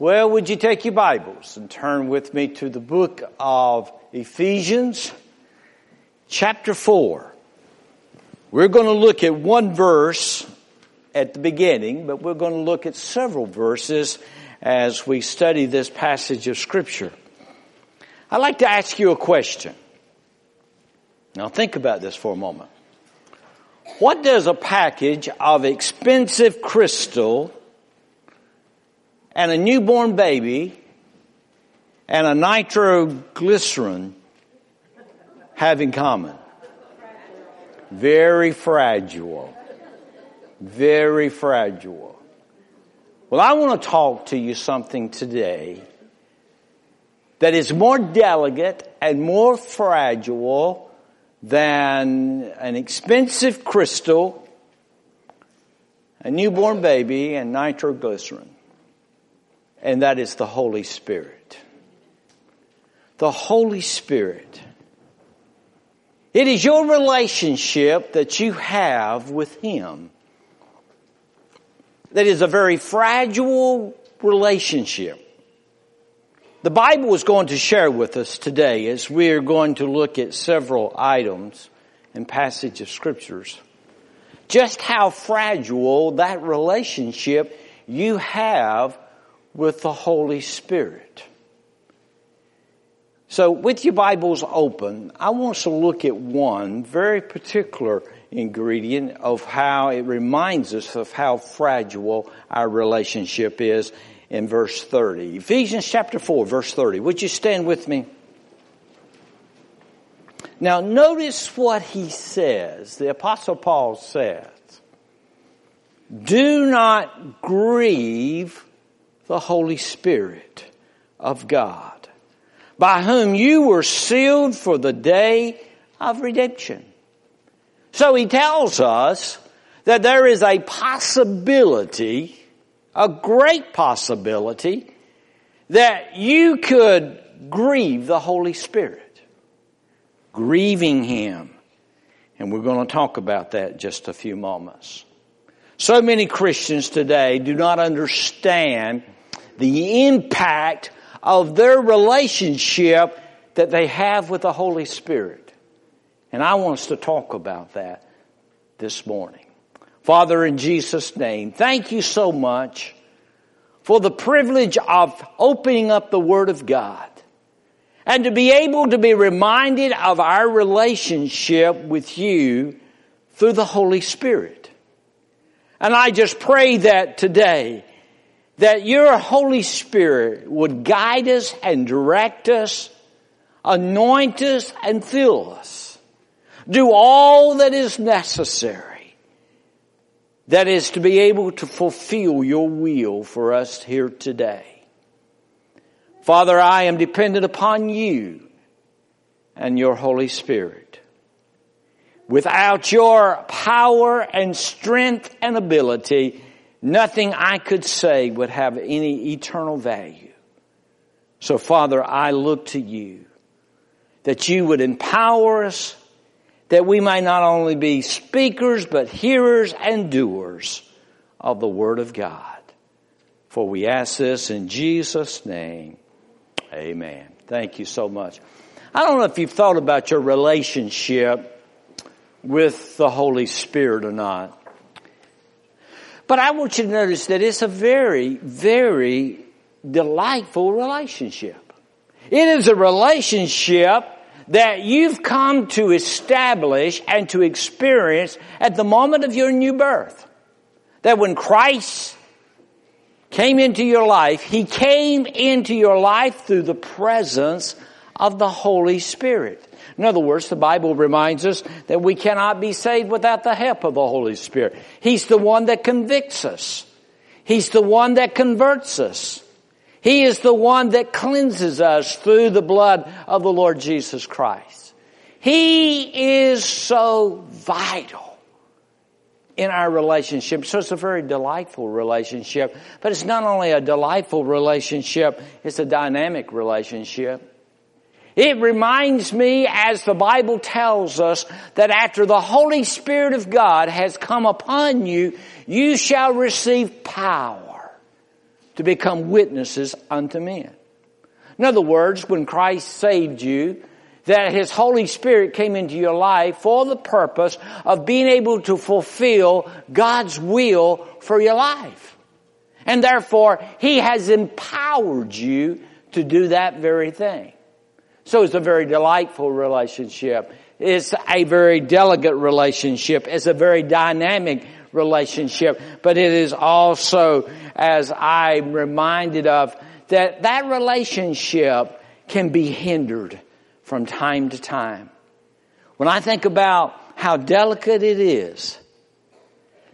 Well, would you take your Bibles and turn with me to the book of Ephesians, chapter 4. We're going to look at one verse at the beginning, but we're going to look at several verses as we study this passage of Scripture. I'd like to ask you a question. Now think about this for a moment. What does a package of expensive crystal and a newborn baby and a nitroglycerin have in common? Very fragile. Very fragile. Well, I want to talk to you something today that is more delicate and more fragile than an expensive crystal, a newborn baby, and nitroglycerin and that is the Holy Spirit. The Holy Spirit. It is your relationship that you have with Him that is a very fragile relationship. The Bible is going to share with us today as we are going to look at several items and passage of scriptures just how fragile that relationship you have with the Holy Spirit. So with your Bibles open, I want to look at one very particular ingredient of how it reminds us of how fragile our relationship is in verse 30. Ephesians chapter 4 verse 30. Would you stand with me? Now notice what he says. The apostle Paul says, do not grieve the Holy Spirit of God, by whom you were sealed for the day of redemption. So he tells us that there is a possibility, a great possibility, that you could grieve the Holy Spirit. Grieving Him. And we're going to talk about that just a few moments. So many Christians today do not understand the impact of their relationship that they have with the Holy Spirit. And I want us to talk about that this morning. Father, in Jesus' name, thank you so much for the privilege of opening up the Word of God and to be able to be reminded of our relationship with you through the Holy Spirit. And I just pray that today that your Holy Spirit would guide us and direct us, anoint us and fill us. Do all that is necessary. That is to be able to fulfill your will for us here today. Father, I am dependent upon you and your Holy Spirit. Without your power and strength and ability, Nothing I could say would have any eternal value. So Father, I look to you that you would empower us that we might not only be speakers, but hearers and doers of the Word of God. For we ask this in Jesus' name. Amen. Thank you so much. I don't know if you've thought about your relationship with the Holy Spirit or not. But I want you to notice that it's a very, very delightful relationship. It is a relationship that you've come to establish and to experience at the moment of your new birth. That when Christ came into your life, He came into your life through the presence of the Holy Spirit. In other words, the Bible reminds us that we cannot be saved without the help of the Holy Spirit. He's the one that convicts us. He's the one that converts us. He is the one that cleanses us through the blood of the Lord Jesus Christ. He is so vital in our relationship. So it's a very delightful relationship. But it's not only a delightful relationship, it's a dynamic relationship. It reminds me, as the Bible tells us, that after the Holy Spirit of God has come upon you, you shall receive power. to become witnesses unto men. In other words, when Christ saved you, that His Holy Spirit came into your life for the purpose of being able to fulfill God's will for your life. And therefore, He has empowered you to do that very thing. So it's a very delightful relationship. It's a very delicate relationship. It's a very dynamic relationship. But it is also, as I'm reminded of, that that relationship can be hindered from time to time. When I think about how delicate it is,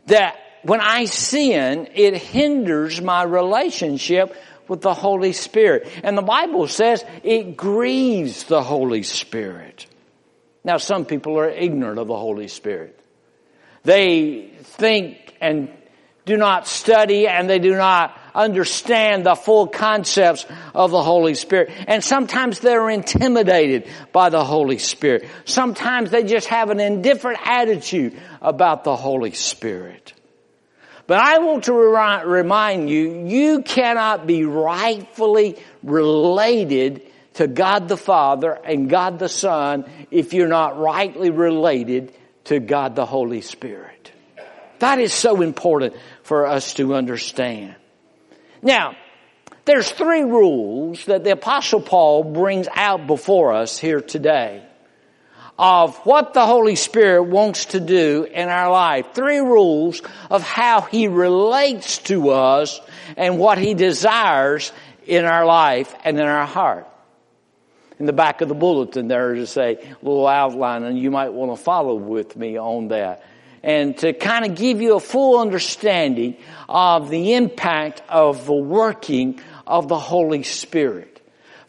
that when I sin, it hinders my relationship with the Holy Spirit. And the Bible says it grieves the Holy Spirit. Now some people are ignorant of the Holy Spirit. They think and do not study and they do not understand the full concepts of the Holy Spirit. And sometimes they're intimidated by the Holy Spirit. Sometimes they just have an indifferent attitude about the Holy Spirit. But I want to remind you, you cannot be rightfully related to God the Father and God the Son if you're not rightly related to God the Holy Spirit. That is so important for us to understand. Now, there's three rules that the apostle Paul brings out before us here today of what the Holy Spirit wants to do in our life. Three rules of how He relates to us and what He desires in our life and in our heart. In the back of the bulletin there is a little outline and you might want to follow with me on that. And to kind of give you a full understanding of the impact of the working of the Holy Spirit.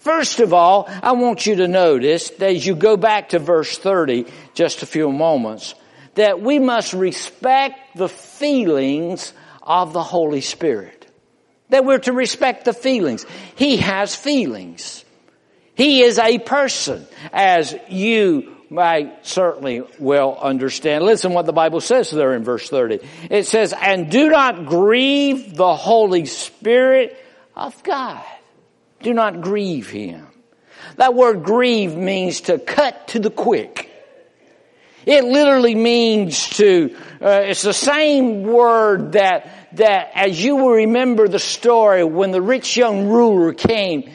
First of all, I want you to notice that as you go back to verse 30, just a few moments, that we must respect the feelings of the Holy Spirit. That we're to respect the feelings. He has feelings. He is a person, as you might certainly well understand. Listen what the Bible says there in verse 30. It says, and do not grieve the Holy Spirit of God. Do not grieve him. That word grieve means to cut to the quick. It literally means to, uh, it's the same word that, that as you will remember the story when the rich young ruler came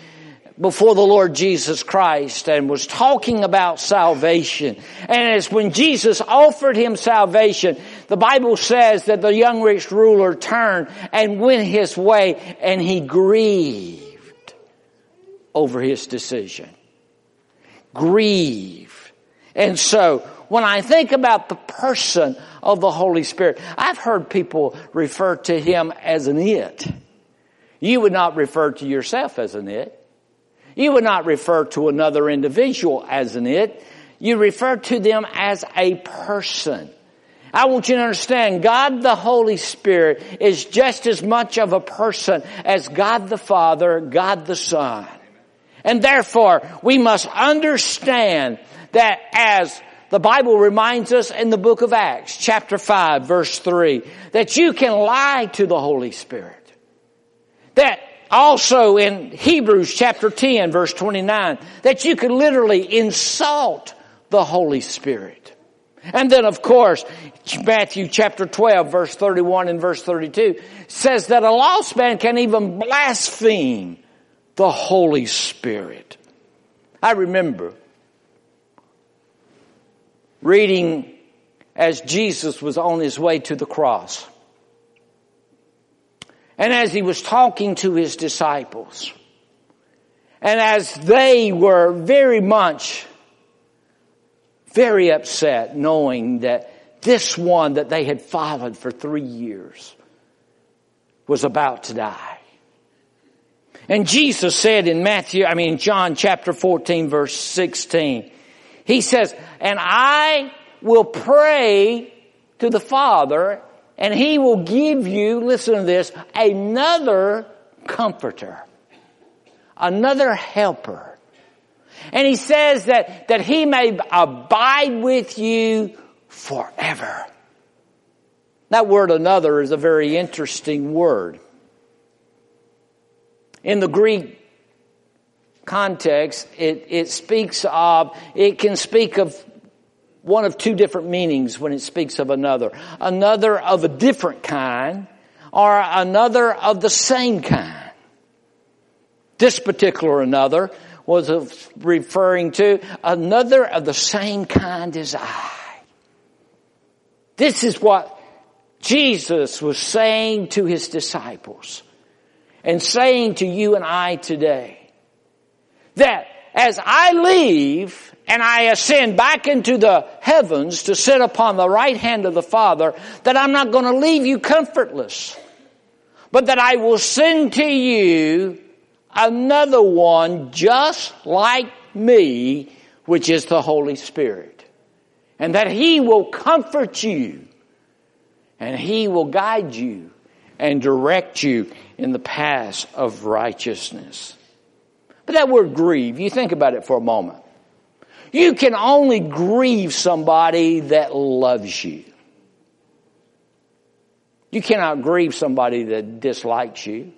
before the Lord Jesus Christ and was talking about salvation. And it's when Jesus offered him salvation, the Bible says that the young rich ruler turned and went his way and he grieved over his decision. Grieve. And so, when I think about the person of the Holy Spirit, I've heard people refer to him as an it. You would not refer to yourself as an it. You would not refer to another individual as an it. You refer to them as a person. I want you to understand God the Holy Spirit is just as much of a person as God the Father, God the Son. And therefore, we must understand that as the Bible reminds us in the book of Acts, chapter 5, verse 3, that you can lie to the Holy Spirit. That also in Hebrews chapter 10, verse 29, that you can literally insult the Holy Spirit. And then of course, Matthew chapter 12, verse 31 and verse 32 says that a lost man can even blaspheme the Holy Spirit. I remember reading as Jesus was on his way to the cross. And as he was talking to his disciples, and as they were very much, very upset knowing that this one that they had followed for three years was about to die. And Jesus said in Matthew, I mean John chapter 14 verse 16, He says, and I will pray to the Father and He will give you, listen to this, another comforter, another helper. And He says that, that He may abide with you forever. That word another is a very interesting word. In the Greek context, it, it speaks of, it can speak of one of two different meanings when it speaks of another. Another of a different kind or another of the same kind. This particular another was referring to another of the same kind as I. This is what Jesus was saying to his disciples and saying to you and I today. That as I leave and I ascend back into the heavens to sit upon the right hand of the Father, that I'm not going to leave you comfortless, but that I will send to you another one just like me, which is the Holy Spirit. And that He will comfort you and He will guide you and direct you in the paths of righteousness. But that word grieve, you think about it for a moment. You can only grieve somebody that loves you. You cannot grieve somebody that dislikes you.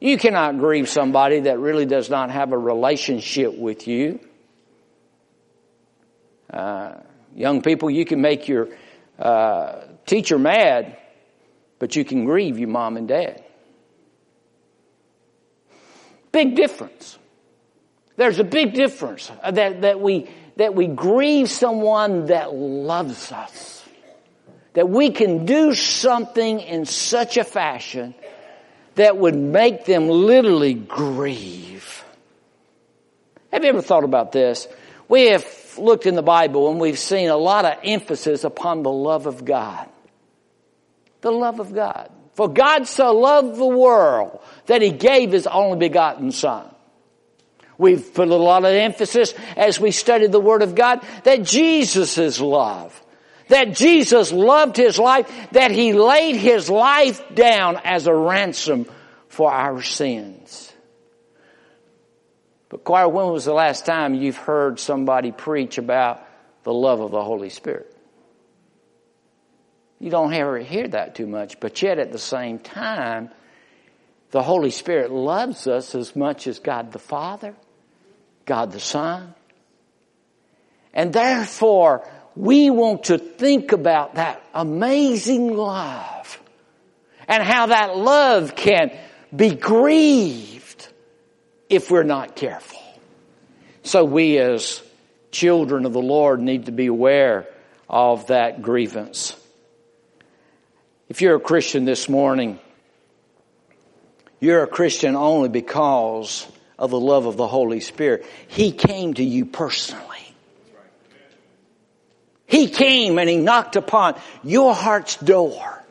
You cannot grieve somebody that really does not have a relationship with you. Uh, young people, you can make your uh, teacher mad, but you can grieve your mom and dad. Big difference. There's a big difference that, that we, that we grieve someone that loves us. That we can do something in such a fashion that would make them literally grieve. Have you ever thought about this? We have looked in the Bible and we've seen a lot of emphasis upon the love of God. The love of God. For God so loved the world that he gave his only begotten son. We've put a lot of emphasis as we studied the Word of God that Jesus is love. That Jesus loved His life, that He laid His life down as a ransom for our sins. But choir, when was the last time you've heard somebody preach about the love of the Holy Spirit? You don't ever hear that too much, but yet at the same time, the Holy Spirit loves us as much as God the Father, God the Son. And therefore, we want to think about that amazing love and how that love can be grieved if we're not careful. So we as children of the Lord need to be aware of that grievance. If you're a Christian this morning, you're a Christian only because of the love of the Holy Spirit. He came to you personally. He came and he knocked upon your heart's door.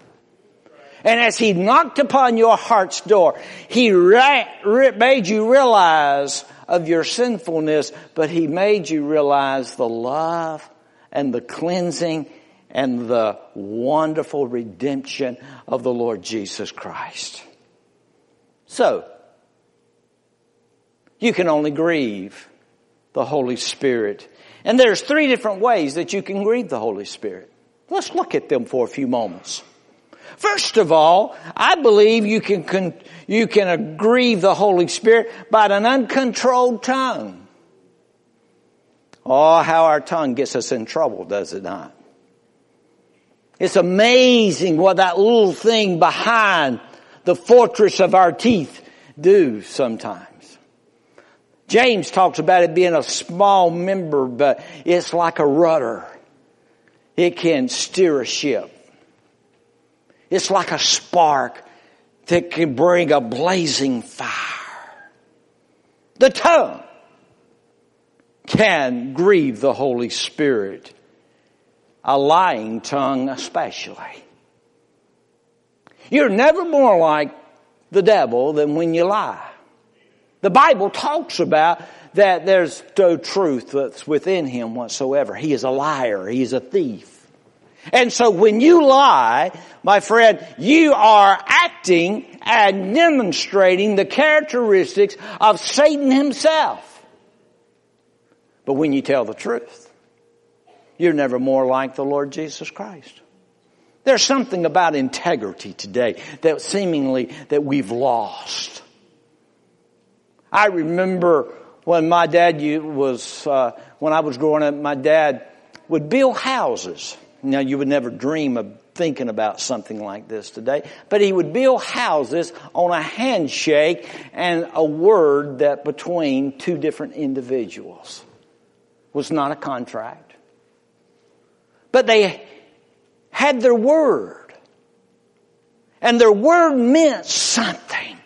And as he knocked upon your heart's door, he ra- made you realize of your sinfulness, but he made you realize the love and the cleansing and the wonderful redemption of the Lord Jesus Christ. So, you can only grieve the Holy Spirit. And there's three different ways that you can grieve the Holy Spirit. Let's look at them for a few moments. First of all, I believe you can, you can grieve the Holy Spirit by an uncontrolled tongue. Oh, how our tongue gets us in trouble, does it not? It's amazing what that little thing behind the fortress of our teeth do sometimes. James talks about it being a small member, but it's like a rudder. It can steer a ship. It's like a spark that can bring a blazing fire. The tongue can grieve the Holy Spirit a lying tongue especially. You're never more like the devil than when you lie. The Bible talks about that there's no truth that's within him whatsoever. He is a liar. He is a thief. And so when you lie, my friend, you are acting and demonstrating the characteristics of Satan himself. But when you tell the truth, you're never more like the Lord Jesus Christ. There's something about integrity today that seemingly that we've lost. I remember when my dad was, uh, when I was growing up, my dad would build houses. Now you would never dream of thinking about something like this today, but he would build houses on a handshake and a word that between two different individuals was not a contract. But they had their word. And their word meant something.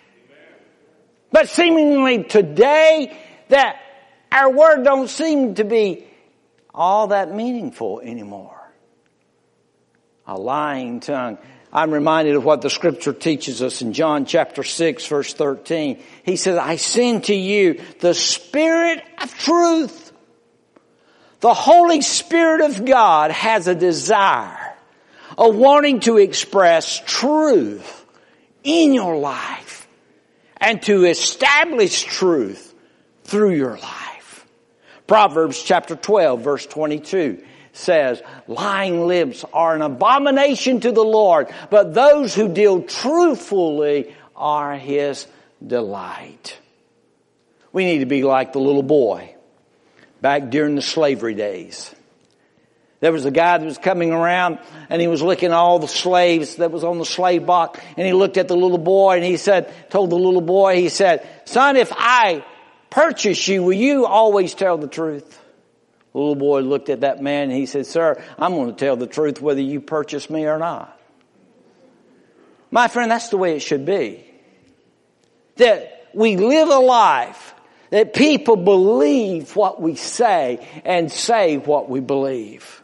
But seemingly today that our word don't seem to be all that meaningful anymore. A lying tongue. I'm reminded of what the scripture teaches us in John chapter 6 verse 13. He says, I send to you the spirit of truth. The Holy Spirit of God has a desire a wanting to express truth in your life and to establish truth through your life. Proverbs chapter 12 verse 22 says, lying lips are an abomination to the Lord, but those who deal truthfully are his delight. We need to be like the little boy back during the slavery days. There was a guy that was coming around and he was looking at all the slaves that was on the slave block and he looked at the little boy and he said, told the little boy, he said, son, if I purchase you, will you always tell the truth? The little boy looked at that man and he said, sir, I'm going to tell the truth whether you purchase me or not. My friend, that's the way it should be. That we live a life that people believe what we say and say what we believe.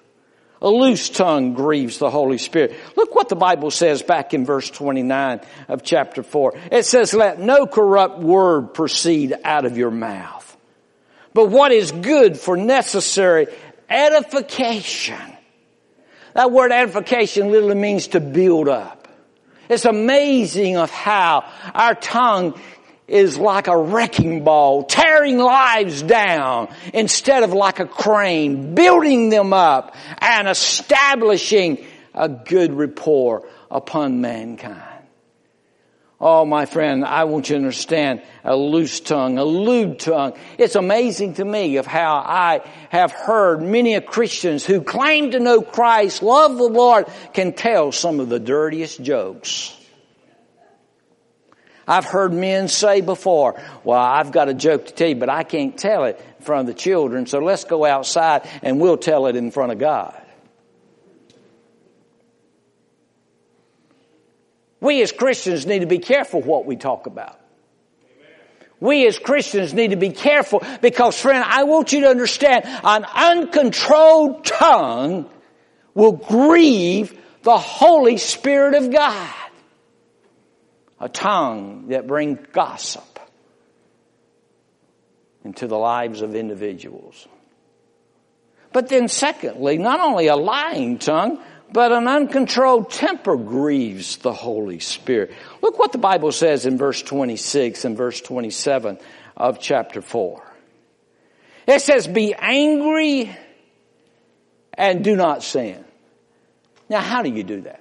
A loose tongue grieves the Holy Spirit. Look what the Bible says back in verse 29 of chapter 4. It says, let no corrupt word proceed out of your mouth but what is good for necessary edification. That word edification literally means to build up. It's amazing of how our tongue is like a wrecking ball, tearing lives down instead of like a crane, building them up and establishing a good rapport upon mankind. Oh, my friend, I want you to understand a loose tongue, a lewd tongue. It's amazing to me of how I have heard many Christians who claim to know Christ, love the Lord, can tell some of the dirtiest jokes. I've heard men say before, well, I've got a joke to tell you, but I can't tell it in front of the children, so let's go outside and we'll tell it in front of God. We as Christians need to be careful what we talk about. We as Christians need to be careful because friend, I want you to understand an uncontrolled tongue will grieve the Holy Spirit of God. A tongue that brings gossip into the lives of individuals. But then secondly, not only a lying tongue, but an uncontrolled temper grieves the Holy Spirit. Look what the Bible says in verse 26 and verse 27 of chapter 4. It says, be angry and do not sin. Now how do you do that?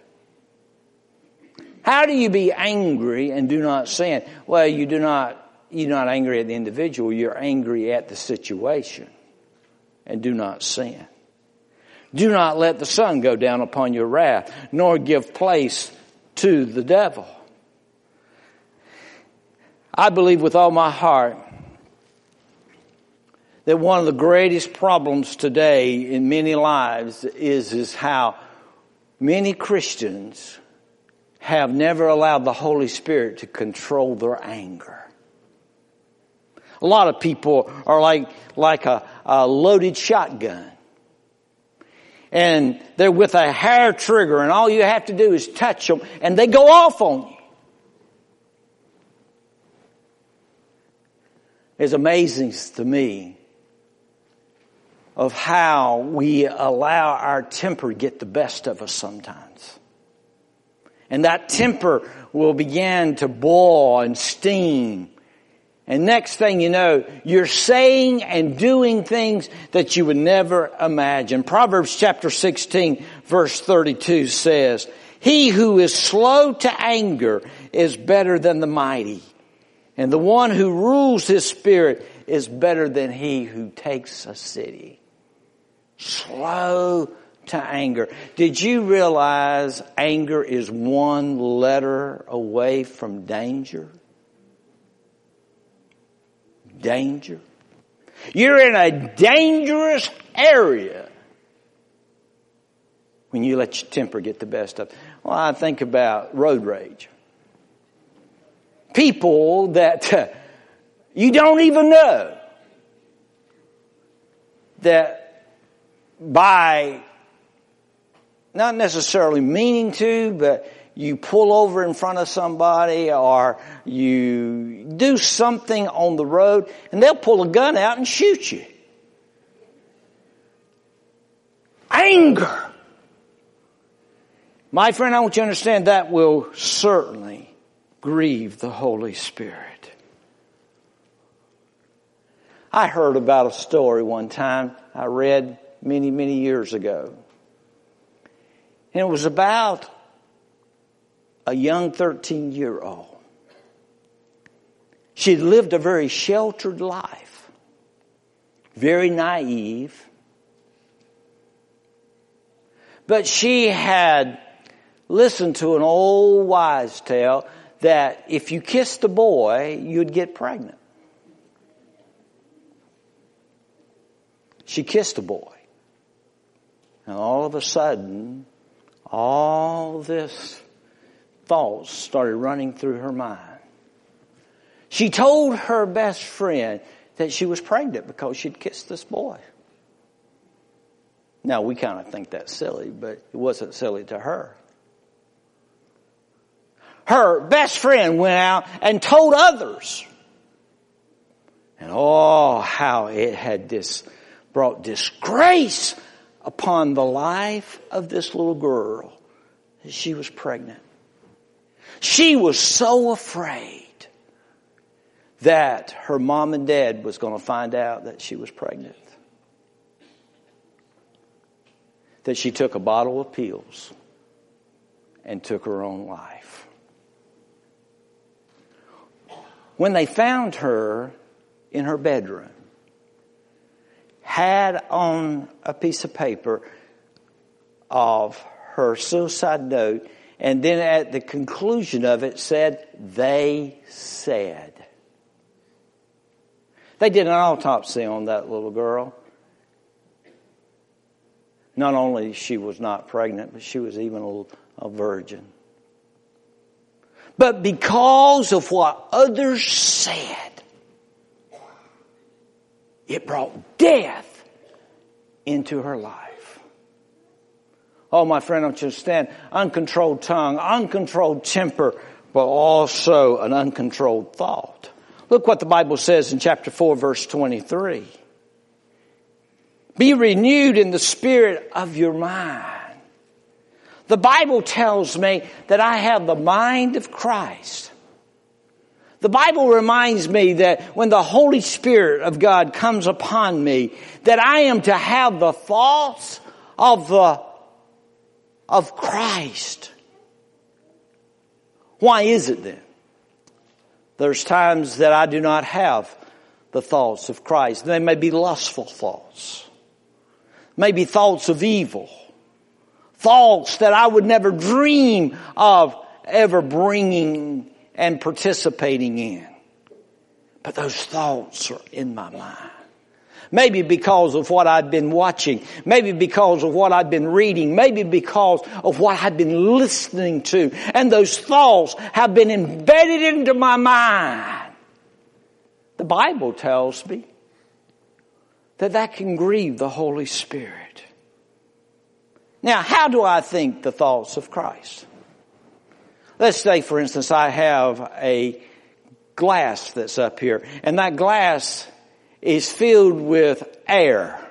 How do you be angry and do not sin? Well, you do not, you're not angry at the individual, you're angry at the situation and do not sin. Do not let the sun go down upon your wrath, nor give place to the devil. I believe with all my heart that one of the greatest problems today in many lives is, is how many Christians have never allowed the Holy Spirit to control their anger. A lot of people are like, like a, a loaded shotgun and they're with a hair trigger and all you have to do is touch them and they go off on you. It's amazing to me of how we allow our temper to get the best of us sometimes. And that temper will begin to boil and steam and next thing you know, you're saying and doing things that you would never imagine. Proverbs chapter 16 verse 32 says, He who is slow to anger is better than the mighty. And the one who rules his spirit is better than he who takes a city. Slow to anger. Did you realize anger is one letter away from danger? Danger. You're in a dangerous area when you let your temper get the best of. Well, I think about road rage. People that uh, you don't even know that by not necessarily meaning to, but you pull over in front of somebody or you do something on the road and they'll pull a gun out and shoot you. Anger. My friend, I want you to understand that will certainly grieve the Holy Spirit. I heard about a story one time I read many, many years ago. And it was about a young 13 year old. She'd lived a very sheltered life, very naive. But she had listened to an old wise tale that if you kissed a boy, you'd get pregnant. She kissed a boy. And all of a sudden, all this thoughts started running through her mind. She told her best friend that she was pregnant because she'd kissed this boy. Now we kind of think that's silly, but it wasn't silly to her. Her best friend went out and told others. And oh, how it had this brought disgrace upon the life of this little girl she was pregnant. She was so afraid that her mom and dad was going to find out that she was pregnant. That she took a bottle of pills and took her own life. When they found her in her bedroom, had on a piece of paper of her suicide note, and then at the conclusion of it said, they said. They did an autopsy on that little girl. Not only she was not pregnant, but she was even a, virgin. But because of what others said, it brought death into her life. Oh, my friend, don't you understand? Uncontrolled tongue, uncontrolled temper, but also an uncontrolled thought. Look what the Bible says in chapter 4 verse 23. Be renewed in the spirit of your mind. The Bible tells me that I have the mind of Christ. The Bible reminds me that when the Holy Spirit of God comes upon me, that I am to have the thoughts of the, of Christ. Why is it then? There's times that I do not have the thoughts of Christ. They may be lustful thoughts. Maybe thoughts of evil. Thoughts that I would never dream of ever bringing and participating in. But those thoughts are in my mind. Maybe because of what I've been watching. Maybe because of what I've been reading. Maybe because of what I've been listening to. And those thoughts have been embedded into my mind. The Bible tells me that that can grieve the Holy Spirit. Now, how do I think the thoughts of Christ? Let's say, for instance, I have a glass that's up here, and that glass is filled with air.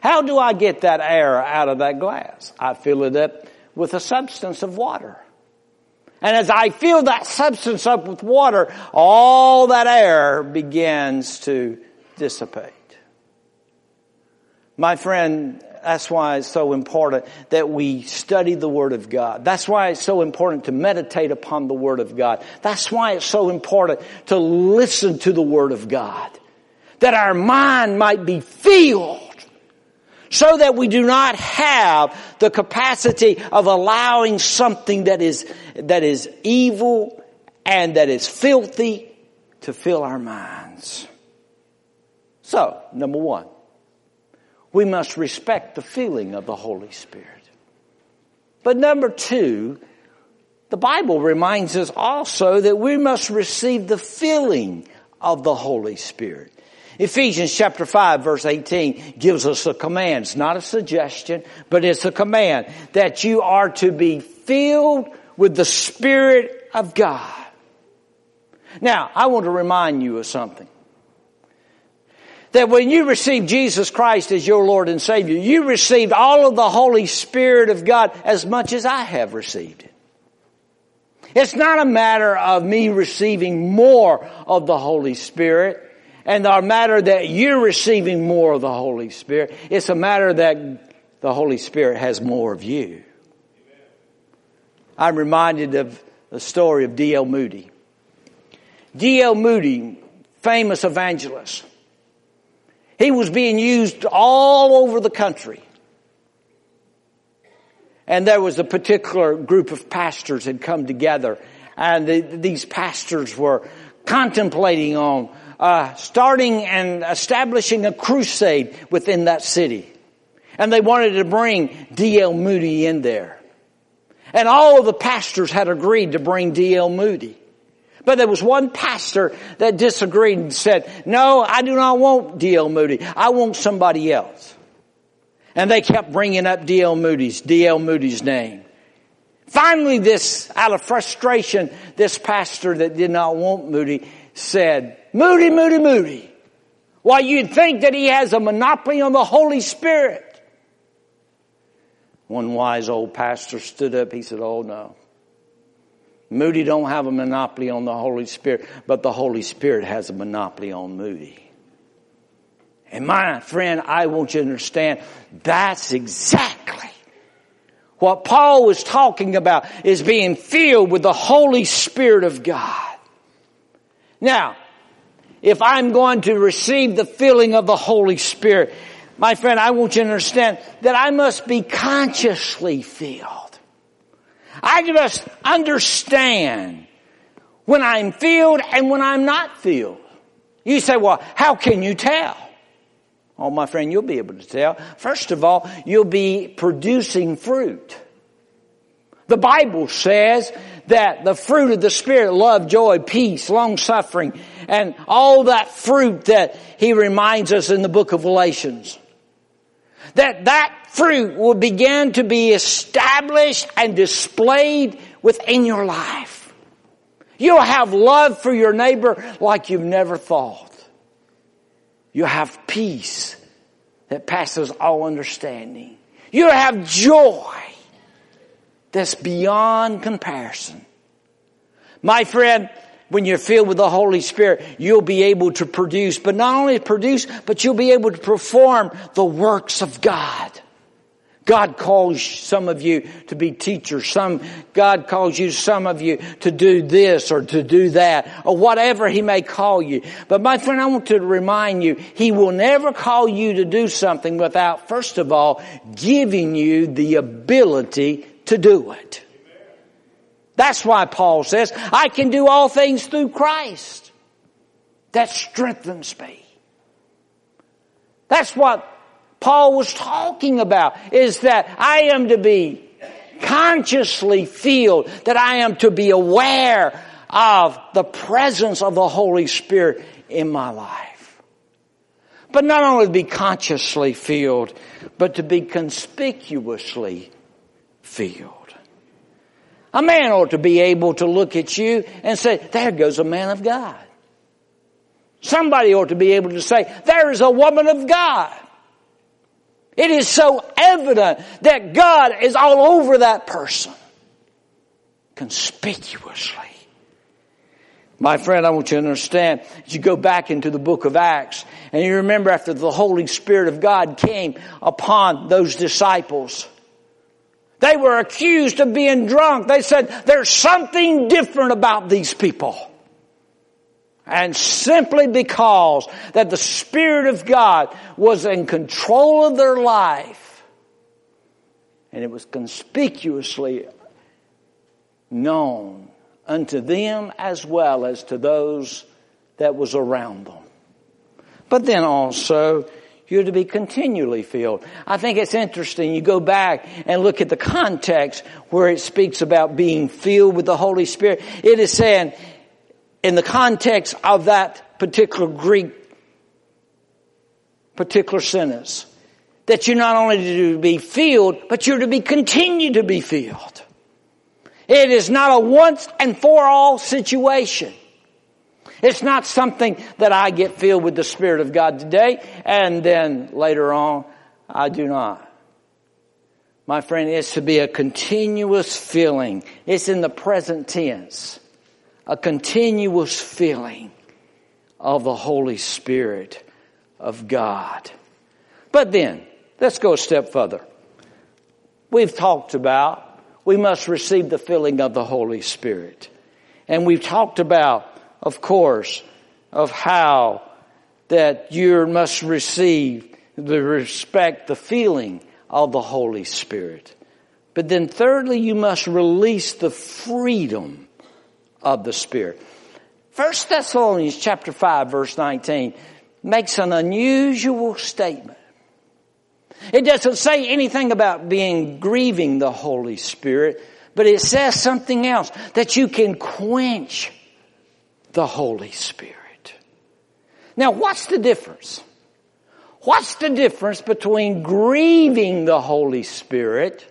How do I get that air out of that glass? I fill it up with a substance of water. And as I fill that substance up with water, all that air begins to dissipate. My friend, that's why it's so important that we study the Word of God. That's why it's so important to meditate upon the Word of God. That's why it's so important to listen to the Word of God. That our mind might be filled so that we do not have the capacity of allowing something that is, that is evil and that is filthy to fill our minds. So, number one, we must respect the feeling of the Holy Spirit. But number two, the Bible reminds us also that we must receive the filling of the Holy Spirit. Ephesians chapter 5 verse 18 gives us a command. It's not a suggestion, but it's a command that you are to be filled with the Spirit of God. Now, I want to remind you of something that when you received Jesus Christ as your Lord and Savior, you received all of the Holy Spirit of God as much as I have received it. It's not a matter of me receiving more of the Holy Spirit and a matter that you're receiving more of the Holy Spirit. It's a matter that the Holy Spirit has more of you. I'm reminded of the story of D.L. Moody. D.L. Moody, famous evangelist, he was being used all over the country. And there was a particular group of pastors had come together and the, these pastors were contemplating on uh, starting and establishing a crusade within that city. And they wanted to bring D.L. Moody in there. And all of the pastors had agreed to bring D.L. Moody. But there was one pastor that disagreed and said, no, I do not want D.L. Moody. I want somebody else. And they kept bringing up D.L. Moody's, D.L. Moody's name. Finally, this, out of frustration, this pastor that did not want Moody said, Moody, Moody, Moody. Why, you'd think that he has a monopoly on the Holy Spirit. One wise old pastor stood up. He said, Oh no. Moody don't have a monopoly on the Holy Spirit, but the Holy Spirit has a monopoly on Moody. And my friend, I want you to understand that's exactly what Paul was talking about is being filled with the Holy Spirit of God. Now, if I'm going to receive the filling of the Holy Spirit, my friend, I want you to understand that I must be consciously filled. I just understand when I'm filled and when I'm not filled. You say, well, how can you tell? Oh, my friend, you'll be able to tell. First of all, you'll be producing fruit. The Bible says that the fruit of the Spirit, love, joy, peace, long suffering, and all that fruit that He reminds us in the book of Galatians. That that fruit will begin to be established and displayed within your life. You'll have love for your neighbor like you've never thought. You'll have peace that passes all understanding. You'll have joy that's beyond comparison. My friend, when you're filled with the Holy Spirit, you'll be able to produce, but not only produce, but you'll be able to perform the works of God. God calls some of you to be teachers. Some, God calls you, some of you to do this or to do that or whatever He may call you. But my friend, I want to remind you, He will never call you to do something without, first of all, giving you the ability to do it. That's why Paul says, I can do all things through Christ. That strengthens me. That's what Paul was talking about is that I am to be consciously filled, that I am to be aware of the presence of the Holy Spirit in my life. But not only to be consciously filled, but to be conspicuously filled. A man ought to be able to look at you and say, there goes a man of God. Somebody ought to be able to say, there is a woman of God. It is so evident that God is all over that person. Conspicuously. My friend, I want you to understand, as you go back into the book of Acts, And you remember after the Holy Spirit of God came upon those disciples, they were accused of being drunk. They said, there's something different about these people. And simply because that the Spirit of God was in control of their life, and it was conspicuously known unto them as well as to those that was around them. But then also, you're to be continually filled. I think it's interesting. You go back and look at the context where it speaks about being filled with the Holy Spirit. It is saying, in the context of that particular Greek, particular sentence, that you're not only to be filled, but you're to be continued to be filled. It is not a once and for all situation. It's not something that I get filled with the Spirit of God today and then later on I do not. My friend, it's to be a continuous feeling. It's in the present tense. A continuous feeling of the Holy Spirit of God. But then, let's go a step further. We've talked about we must receive the filling of the Holy Spirit. And we've talked about of course, of how that you must receive the respect, the feeling of the Holy Spirit. But then thirdly, you must release the freedom of the Spirit. First Thessalonians chapter 5 verse 19 makes an unusual statement. It doesn't say anything about being grieving the Holy Spirit, but it says something else that you can quench the Holy Spirit. Now what's the difference? What's the difference between grieving the Holy Spirit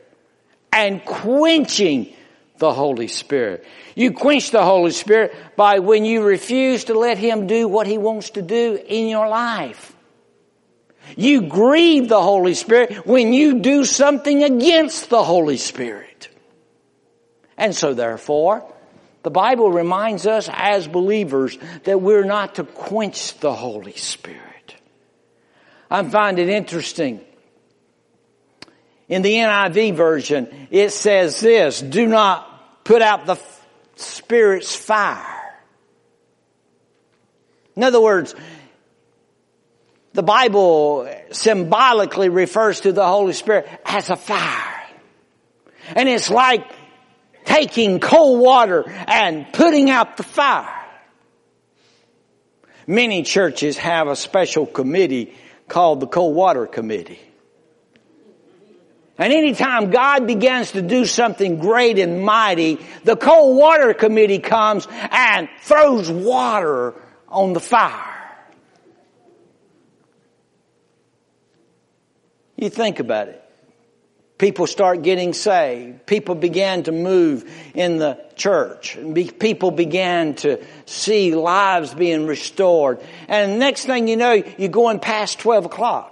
and quenching the Holy Spirit? You quench the Holy Spirit by when you refuse to let Him do what He wants to do in your life. You grieve the Holy Spirit when you do something against the Holy Spirit. And so therefore, the Bible reminds us as believers that we're not to quench the Holy Spirit. I find it interesting. In the NIV version, it says this, do not put out the Spirit's fire. In other words, the Bible symbolically refers to the Holy Spirit as a fire. And it's like taking cold water and putting out the fire. Many churches have a special committee called the cold water committee. And anytime God begins to do something great and mighty, the cold water committee comes and throws water on the fire. You think about it. People start getting saved. People began to move in the church. People began to see lives being restored. And next thing you know, you're going past 12 o'clock.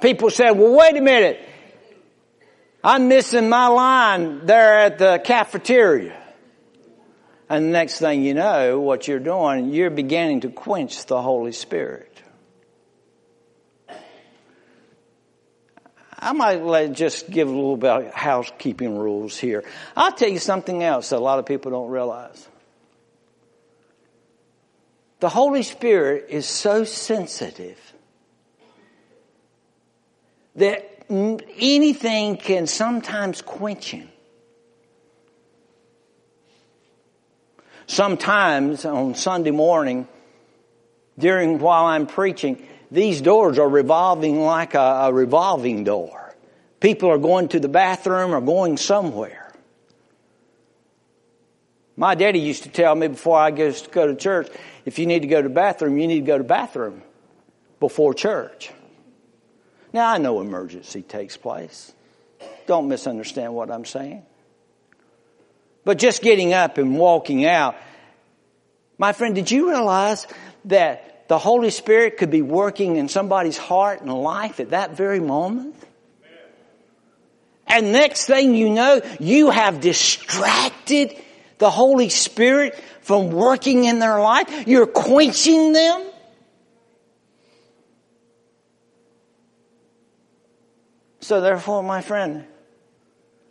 People said, well, wait a minute. I'm missing my line there at the cafeteria. And the next thing you know, what you're doing, you're beginning to quench the Holy Spirit. I might just give a little bit housekeeping rules here. I'll tell you something else that a lot of people don't realize. The Holy Spirit is so sensitive that anything can sometimes quench him. Sometimes on Sunday morning, during while I'm preaching, these doors are revolving like a, a revolving door. People are going to the bathroom or going somewhere. My daddy used to tell me before I go to, go to church, if you need to go to the bathroom, you need to go to the bathroom before church. Now I know emergency takes place. Don't misunderstand what I'm saying. But just getting up and walking out, my friend, did you realize that the Holy Spirit could be working in somebody's heart and life at that very moment. And next thing you know, you have distracted the Holy Spirit from working in their life? You're quenching them? So therefore, my friend,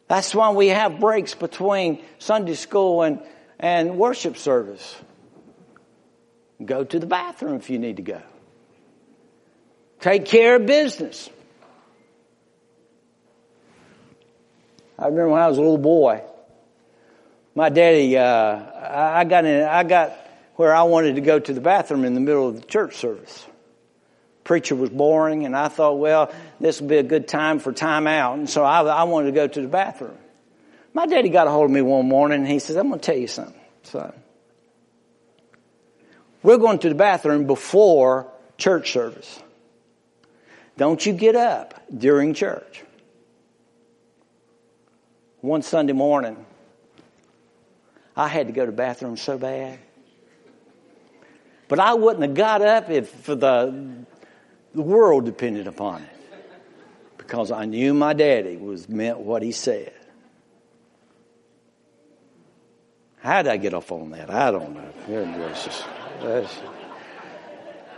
that's why we have breaks between Sunday school and, and worship service. Go to the bathroom if you need to go. Take care of business. I remember when I was a little boy, my daddy, uh, I got in, I got where I wanted to go to the bathroom in the middle of the church service. Preacher was boring, and I thought, well, this will be a good time for time out, and so I, I wanted to go to the bathroom. My daddy got a hold of me one morning, and he says, "I'm going to tell you something, son. We're going to the bathroom before church service. Don't you get up during church." One Sunday morning, I had to go to the bathroom so bad. But I wouldn't have got up if for the, the world depended upon it. Because I knew my daddy was meant what he said. How did I get off on that? I don't know.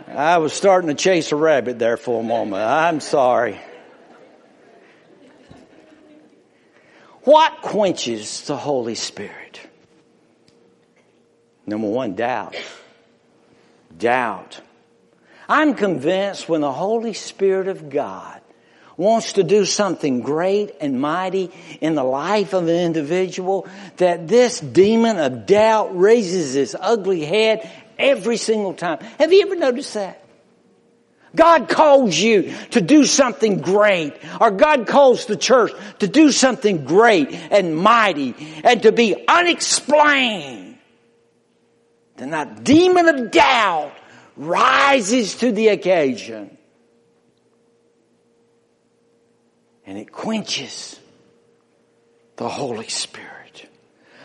I was starting to chase a rabbit there for a moment. I'm sorry. What quenches the Holy Spirit? Number one, doubt. Doubt. I'm convinced when the Holy Spirit of God wants to do something great and mighty in the life of an individual, that this demon of doubt raises its ugly head every single time. Have you ever noticed that? God calls you to do something great, or God calls the church to do something great and mighty and to be unexplained. Then that demon of doubt rises to the occasion and it quenches the Holy Spirit.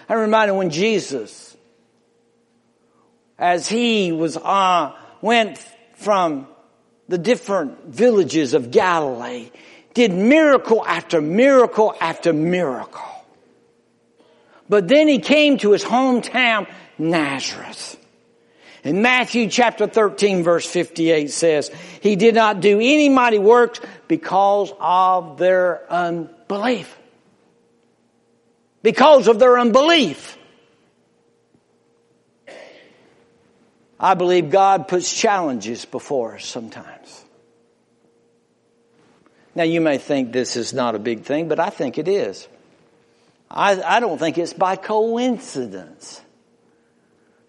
I'm reminded when Jesus, as he was uh, went from the different villages of Galilee, did miracle after miracle after miracle. But then he came to his hometown, Nazareth. In Matthew chapter 13 verse 58 says, He did not do any mighty works because of their unbelief. Because of their unbelief. I believe God puts challenges before us sometimes. Now you may think this is not a big thing, but I think it is. I, I don't think it's by coincidence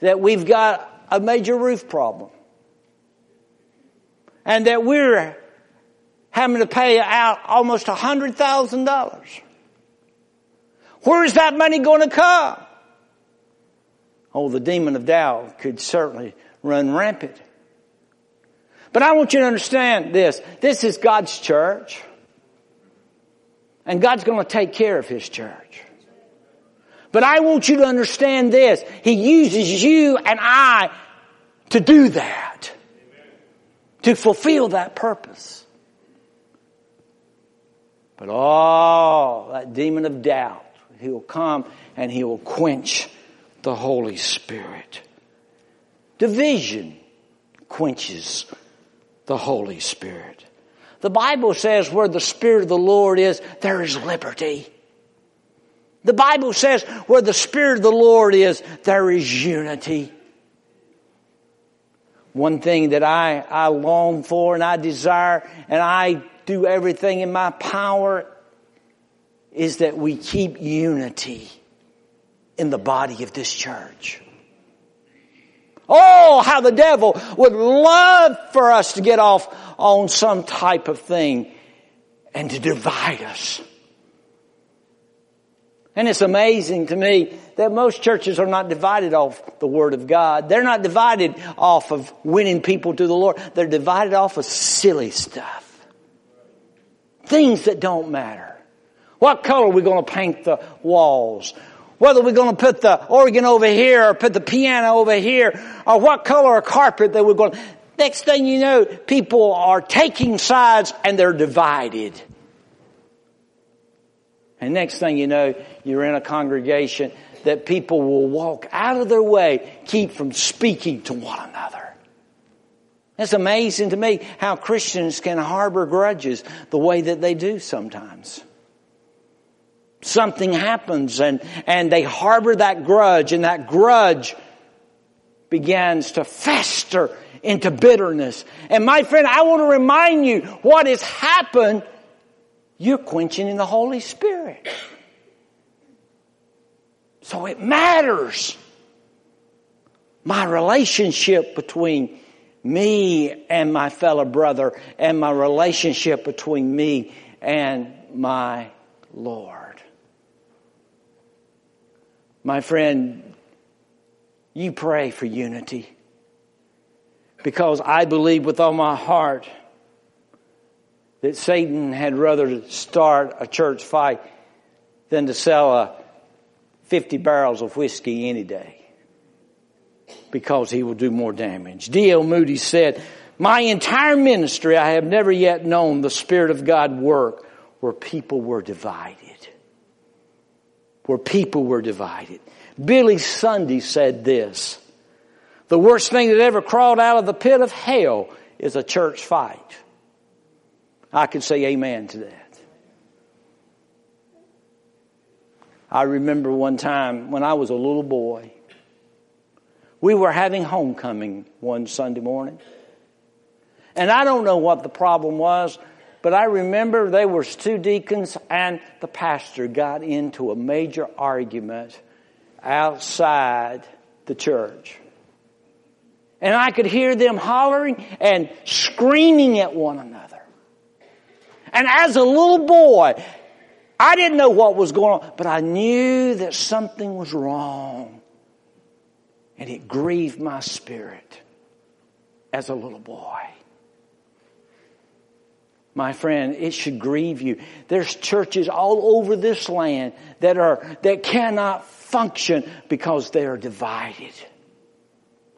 that we've got a major roof problem. And that we're having to pay out almost a hundred thousand dollars. Where is that money going to come? Oh, the demon of doubt could certainly run rampant. But I want you to understand this. This is God's church. And God's going to take care of His church. But I want you to understand this. He uses you and I to do that. To fulfill that purpose. But oh, that demon of doubt, he will come and he will quench the Holy Spirit. Division quenches the Holy Spirit. The Bible says where the Spirit of the Lord is, there is liberty. The Bible says where the Spirit of the Lord is, there is unity. One thing that I, I long for and I desire and I do everything in my power is that we keep unity in the body of this church. Oh, how the devil would love for us to get off on some type of thing and to divide us. And it's amazing to me that most churches are not divided off the Word of God. They're not divided off of winning people to the Lord. They're divided off of silly stuff. Things that don't matter. What color are we going to paint the walls? Whether we're going to put the organ over here or put the piano over here or what color of carpet that we're going to. Next thing you know, people are taking sides and they're divided. And next thing you know, you're in a congregation that people will walk out of their way, keep from speaking to one another. It's amazing to me how Christians can harbor grudges the way that they do sometimes. Something happens and, and they harbor that grudge and that grudge begins to fester into bitterness. And my friend, I want to remind you what has happened. You're quenching in the Holy Spirit. So it matters. My relationship between me and my fellow brother and my relationship between me and my Lord. My friend, you pray for unity because I believe with all my heart that Satan had rather start a church fight than to sell a 50 barrels of whiskey any day because he will do more damage. D.L. Moody said, my entire ministry, I have never yet known the Spirit of God work where people were divided. Where people were divided. Billy Sunday said this, the worst thing that ever crawled out of the pit of hell is a church fight. I could say amen to that. I remember one time when I was a little boy, we were having homecoming one Sunday morning. And I don't know what the problem was, but I remember there was two deacons and the pastor got into a major argument outside the church. And I could hear them hollering and screaming at one another. And as a little boy, I didn't know what was going on, but I knew that something was wrong. And it grieved my spirit as a little boy. My friend, it should grieve you. There's churches all over this land that are, that cannot function because they are divided.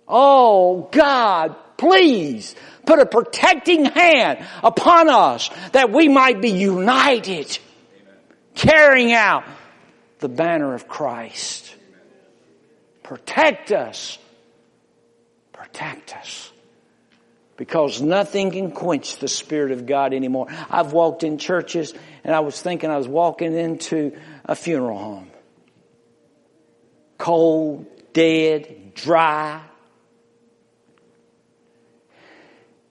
Oh God, please put a protecting hand upon us that we might be united, carrying out the banner of Christ. Protect us. Protect us. Because nothing can quench the Spirit of God anymore. I've walked in churches and I was thinking I was walking into a funeral home. Cold, dead, dry.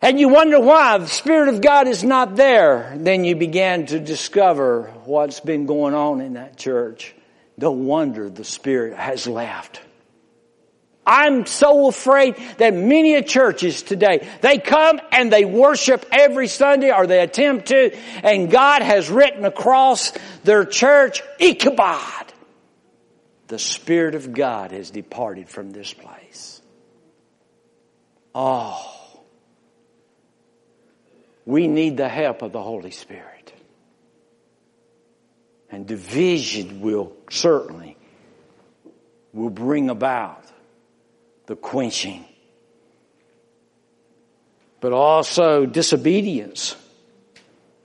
And you wonder why the Spirit of God is not there. Then you began to discover what's been going on in that church. No wonder the Spirit has left. I'm so afraid that many churches today, they come and they worship every Sunday or they attempt to, and God has written across their church, Ichabod. The Spirit of God has departed from this place. Oh. We need the help of the Holy Spirit. And division will certainly will bring about the quenching. But also disobedience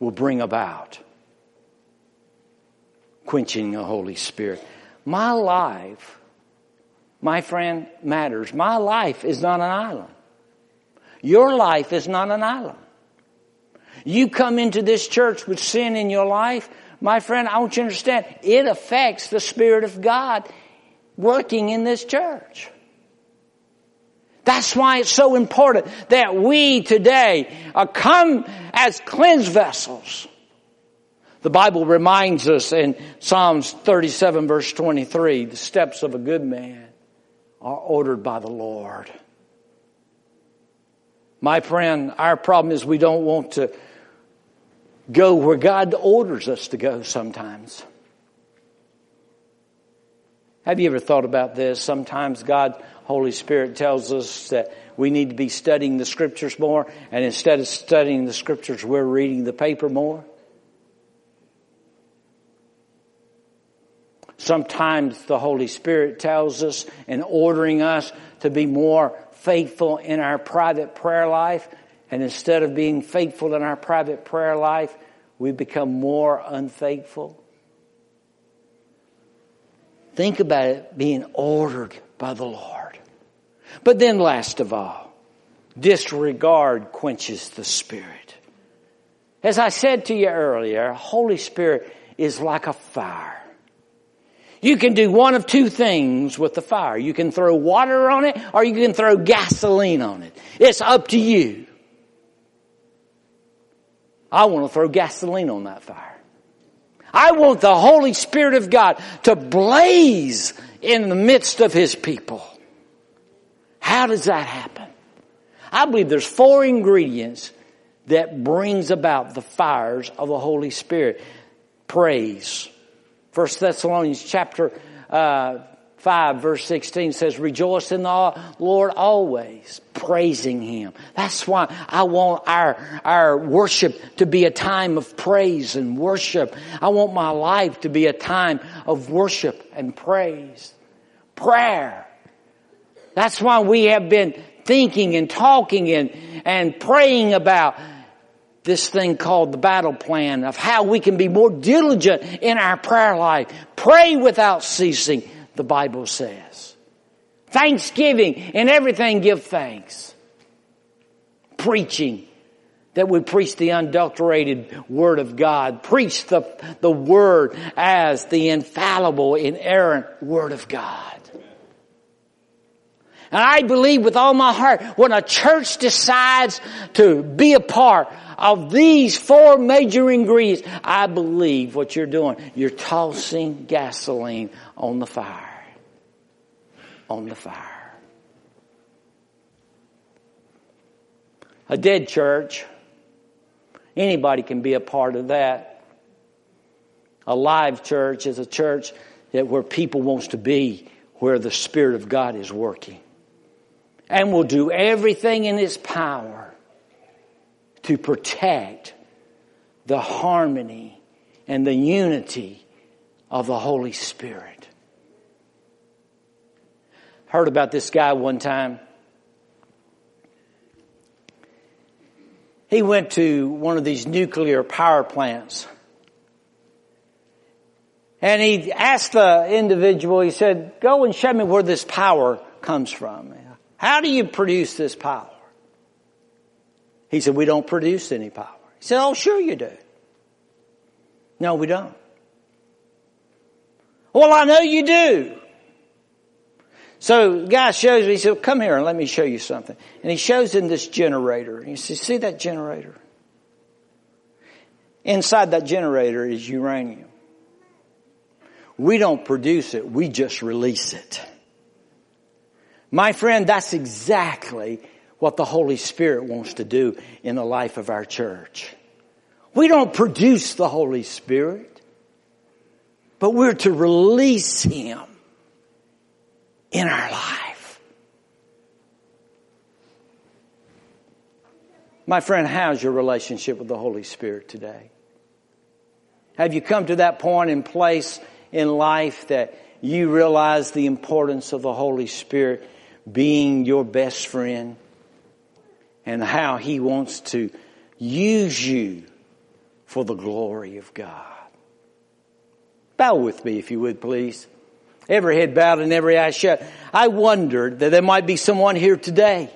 will bring about quenching the Holy Spirit. My life, my friend, matters. My life is not an island. Your life is not an island. You come into this church with sin in your life, my friend, I want you to understand, it affects the Spirit of God working in this church. That's why it's so important that we today come as cleansed vessels. The Bible reminds us in Psalms 37 verse 23, the steps of a good man are ordered by the Lord. My friend, our problem is we don't want to go where God orders us to go sometimes. Have you ever thought about this? Sometimes God Holy Spirit tells us that we need to be studying the scriptures more, and instead of studying the scriptures, we're reading the paper more. Sometimes the Holy Spirit tells us and ordering us to be more faithful in our private prayer life, and instead of being faithful in our private prayer life, we become more unfaithful. Think about it being ordered by the Lord. But then last of all, disregard quenches the Spirit. As I said to you earlier, Holy Spirit is like a fire. You can do one of two things with the fire. You can throw water on it or you can throw gasoline on it. It's up to you. I want to throw gasoline on that fire. I want the Holy Spirit of God to blaze in the midst of His people. How does that happen? I believe there's four ingredients that brings about the fires of the Holy Spirit. Praise, First Thessalonians chapter uh, 5 verse 16 says, rejoice in the Lord always, praising Him. That's why I want our, our worship to be a time of praise and worship. I want my life to be a time of worship and praise. Prayer. That's why we have been thinking and talking and, and praying about this thing called the battle plan of how we can be more diligent in our prayer life. Pray without ceasing, the Bible says. Thanksgiving and everything give thanks. Preaching that we preach the unadulterated Word of God. Preach the, the Word as the infallible, inerrant Word of God. And I believe with all my heart, when a church decides to be a part of these four major ingredients, I believe what you're doing, you're tossing gasoline on the fire. On the fire. A dead church, anybody can be a part of that. A live church is a church that where people wants to be, where the Spirit of God is working. And will do everything in its power to protect the harmony and the unity of the Holy Spirit. Heard about this guy one time. He went to one of these nuclear power plants. And he asked the individual, he said, go and show me where this power comes from. How do you produce this power? He said, we don't produce any power. He said, oh, sure you do. No, we don't. Well, I know you do. So the guy shows me, he said, come here and let me show you something. And he shows him this generator. And he says, see that generator? Inside that generator is uranium. We don't produce it, we just release it. My friend, that's exactly what the Holy Spirit wants to do in the life of our church. We don't produce the Holy Spirit, but we're to release Him in our life. My friend, how's your relationship with the Holy Spirit today? Have you come to that point in place in life that you realize the importance of the Holy Spirit being your best friend? And how He wants to use you for the glory of God. Bow with me if you would please. Every head bowed and every eye shut. I wondered that there might be someone here today.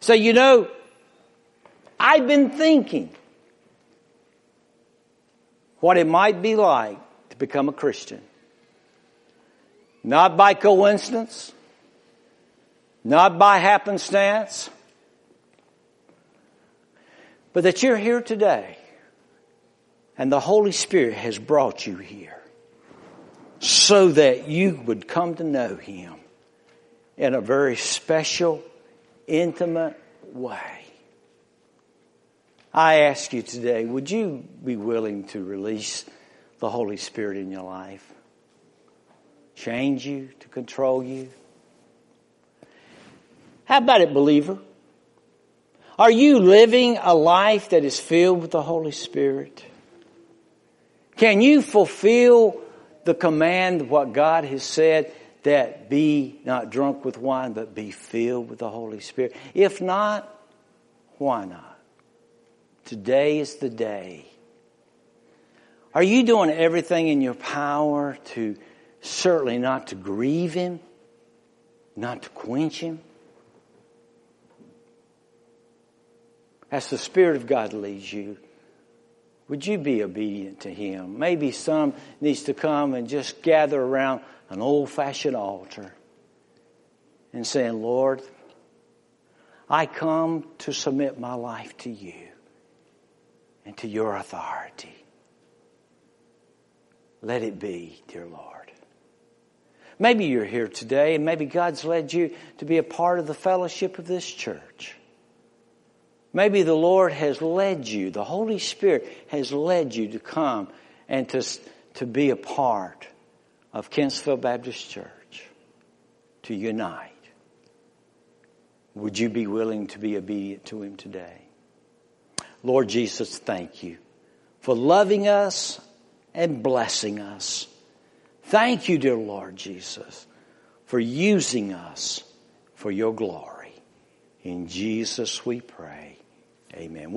So you know, I've been thinking what it might be like to become a Christian. Not by coincidence, not by happenstance, but that you're here today and the Holy Spirit has brought you here so that you would come to know Him in a very special, intimate way. I ask you today, would you be willing to release the Holy Spirit in your life? Change you, to control you? How about it, believer? Are you living a life that is filled with the Holy Spirit? Can you fulfill the command what God has said that be not drunk with wine, but be filled with the Holy Spirit? If not, why not? Today is the day. Are you doing everything in your power to certainly not to grieve Him, not to quench Him? As the Spirit of God leads you, would you be obedient to Him? Maybe some needs to come and just gather around an old fashioned altar and saying, Lord, I come to submit my life to you and to your authority. Let it be, dear Lord. Maybe you're here today and maybe God's led you to be a part of the fellowship of this church. Maybe the Lord has led you, the Holy Spirit has led you to come and to, to be a part of Kentsville Baptist Church, to unite. Would you be willing to be obedient to Him today? Lord Jesus, thank you for loving us and blessing us. Thank you, dear Lord Jesus, for using us for your glory. In Jesus we pray. Amen.